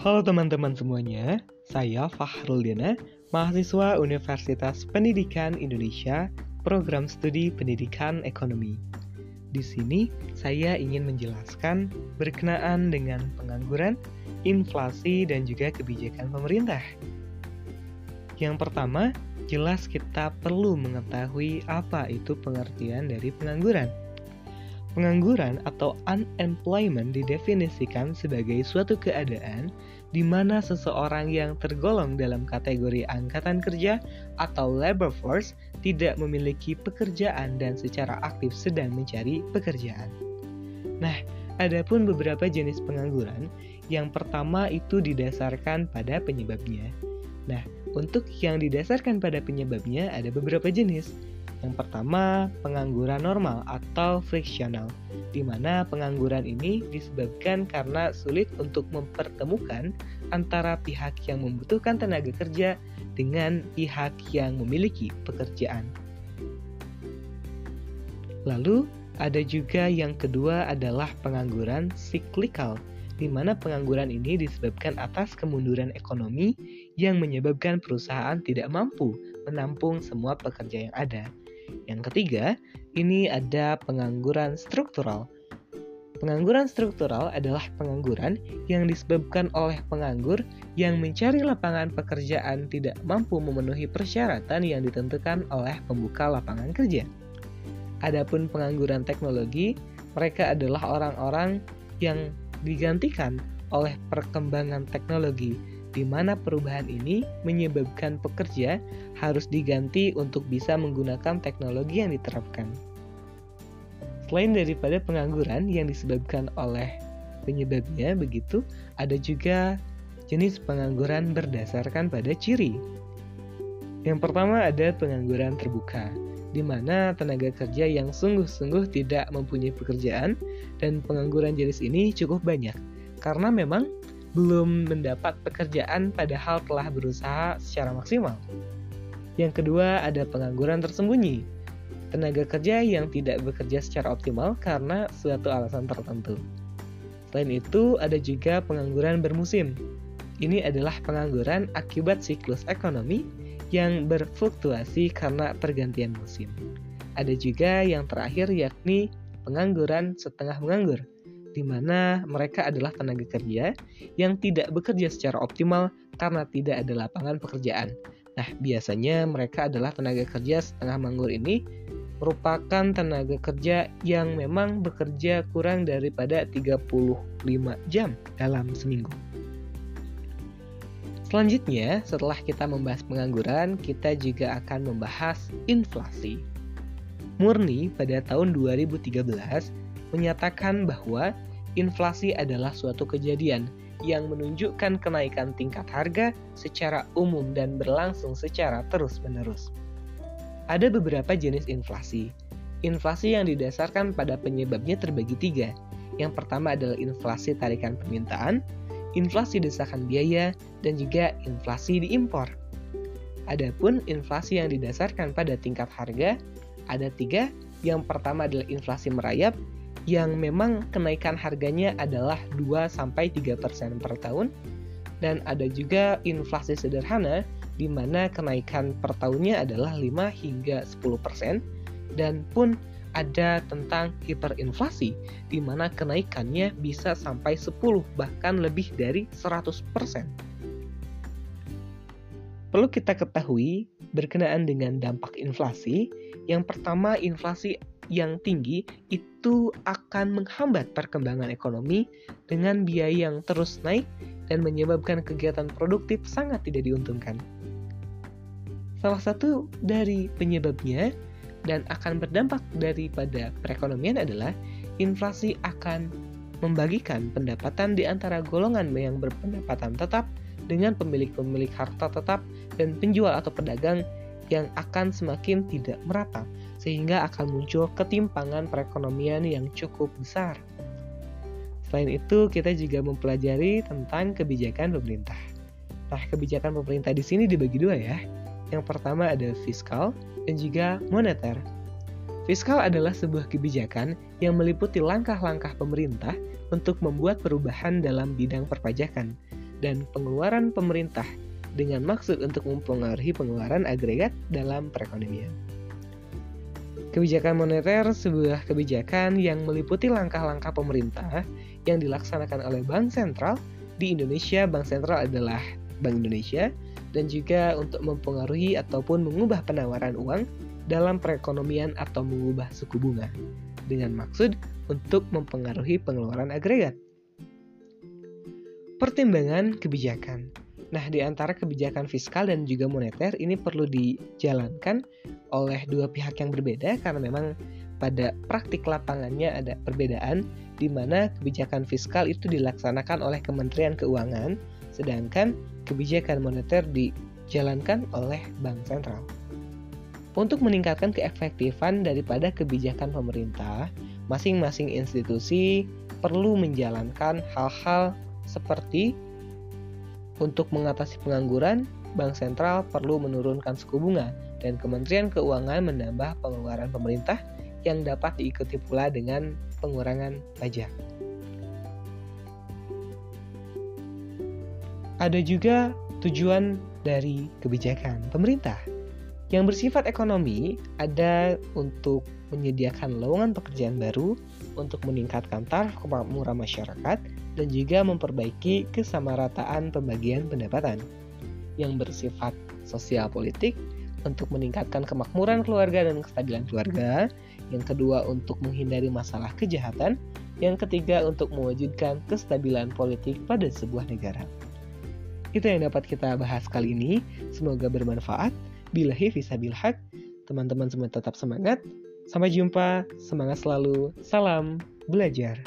Halo teman-teman semuanya, saya Fahrul Dana, mahasiswa Universitas Pendidikan Indonesia, program studi Pendidikan Ekonomi. Di sini saya ingin menjelaskan berkenaan dengan pengangguran, inflasi, dan juga kebijakan pemerintah. Yang pertama, jelas kita perlu mengetahui apa itu pengertian dari pengangguran. Pengangguran atau unemployment didefinisikan sebagai suatu keadaan di mana seseorang yang tergolong dalam kategori angkatan kerja atau labor force tidak memiliki pekerjaan dan secara aktif sedang mencari pekerjaan. Nah, ada pun beberapa jenis pengangguran. Yang pertama itu didasarkan pada penyebabnya. Nah, untuk yang didasarkan pada penyebabnya ada beberapa jenis. Yang pertama, pengangguran normal atau frictional, di mana pengangguran ini disebabkan karena sulit untuk mempertemukan antara pihak yang membutuhkan tenaga kerja dengan pihak yang memiliki pekerjaan. Lalu, ada juga yang kedua adalah pengangguran cyclical, di mana pengangguran ini disebabkan atas kemunduran ekonomi yang menyebabkan perusahaan tidak mampu menampung semua pekerja yang ada. Yang ketiga, ini ada pengangguran struktural. Pengangguran struktural adalah pengangguran yang disebabkan oleh penganggur yang mencari lapangan pekerjaan tidak mampu memenuhi persyaratan yang ditentukan oleh pembuka lapangan kerja. Adapun pengangguran teknologi, mereka adalah orang-orang yang digantikan oleh perkembangan teknologi di mana perubahan ini menyebabkan pekerja harus diganti untuk bisa menggunakan teknologi yang diterapkan. Selain daripada pengangguran yang disebabkan oleh penyebabnya begitu, ada juga jenis pengangguran berdasarkan pada ciri. Yang pertama ada pengangguran terbuka, di mana tenaga kerja yang sungguh-sungguh tidak mempunyai pekerjaan dan pengangguran jenis ini cukup banyak karena memang belum mendapat pekerjaan padahal telah berusaha secara maksimal. Yang kedua, ada pengangguran tersembunyi. Tenaga kerja yang tidak bekerja secara optimal karena suatu alasan tertentu. Selain itu, ada juga pengangguran bermusim. Ini adalah pengangguran akibat siklus ekonomi yang berfluktuasi karena pergantian musim. Ada juga yang terakhir yakni pengangguran setengah menganggur di mana mereka adalah tenaga kerja yang tidak bekerja secara optimal karena tidak ada lapangan pekerjaan. Nah, biasanya mereka adalah tenaga kerja setengah manggur ini merupakan tenaga kerja yang memang bekerja kurang daripada 35 jam dalam seminggu. Selanjutnya, setelah kita membahas pengangguran, kita juga akan membahas inflasi. Murni pada tahun 2013 menyatakan bahwa inflasi adalah suatu kejadian yang menunjukkan kenaikan tingkat harga secara umum dan berlangsung secara terus-menerus. Ada beberapa jenis inflasi. Inflasi yang didasarkan pada penyebabnya terbagi tiga. Yang pertama adalah inflasi tarikan permintaan, inflasi desakan biaya, dan juga inflasi diimpor. Adapun inflasi yang didasarkan pada tingkat harga, ada tiga. Yang pertama adalah inflasi merayap, yang memang kenaikan harganya adalah 2-3% per tahun dan ada juga inflasi sederhana di mana kenaikan per tahunnya adalah 5 hingga 10% dan pun ada tentang hiperinflasi di mana kenaikannya bisa sampai 10 bahkan lebih dari 100%. Perlu kita ketahui berkenaan dengan dampak inflasi, yang pertama inflasi yang tinggi itu akan menghambat perkembangan ekonomi dengan biaya yang terus naik dan menyebabkan kegiatan produktif sangat tidak diuntungkan. Salah satu dari penyebabnya dan akan berdampak daripada perekonomian adalah inflasi akan membagikan pendapatan di antara golongan yang berpendapatan tetap dengan pemilik-pemilik harta tetap dan penjual atau pedagang yang akan semakin tidak merata sehingga akan muncul ketimpangan perekonomian yang cukup besar. Selain itu, kita juga mempelajari tentang kebijakan pemerintah. Nah, kebijakan pemerintah di sini dibagi dua ya. Yang pertama ada fiskal dan juga moneter. Fiskal adalah sebuah kebijakan yang meliputi langkah-langkah pemerintah untuk membuat perubahan dalam bidang perpajakan. dan pengeluaran pemerintah dengan maksud untuk mempengaruhi pengeluaran agregat dalam perekonomian. Kebijakan moneter sebuah kebijakan yang meliputi langkah-langkah pemerintah yang dilaksanakan oleh Bank Sentral. Di Indonesia, Bank Sentral adalah Bank Indonesia dan juga untuk mempengaruhi ataupun mengubah penawaran uang dalam perekonomian atau mengubah suku bunga dengan maksud untuk mempengaruhi pengeluaran agregat. Pertimbangan kebijakan Nah, di antara kebijakan fiskal dan juga moneter ini perlu dijalankan oleh dua pihak yang berbeda karena memang pada praktik lapangannya ada perbedaan di mana kebijakan fiskal itu dilaksanakan oleh Kementerian Keuangan sedangkan kebijakan moneter dijalankan oleh Bank Sentral. Untuk meningkatkan keefektifan daripada kebijakan pemerintah, masing-masing institusi perlu menjalankan hal-hal seperti untuk mengatasi pengangguran, Bank Sentral perlu menurunkan suku bunga dan Kementerian Keuangan menambah pengeluaran pemerintah yang dapat diikuti pula dengan pengurangan pajak. Ada juga tujuan dari kebijakan pemerintah. Yang bersifat ekonomi ada untuk menyediakan lowongan pekerjaan baru, untuk meningkatkan taraf kemakmuran masyarakat, dan juga memperbaiki kesamarataan pembagian pendapatan yang bersifat sosial politik untuk meningkatkan kemakmuran keluarga dan kestabilan keluarga, yang kedua untuk menghindari masalah kejahatan, yang ketiga untuk mewujudkan kestabilan politik pada sebuah negara. Itu yang dapat kita bahas kali ini. Semoga bermanfaat. Bilahi fisabil Teman-teman semua tetap semangat. Sampai jumpa. Semangat selalu. Salam belajar.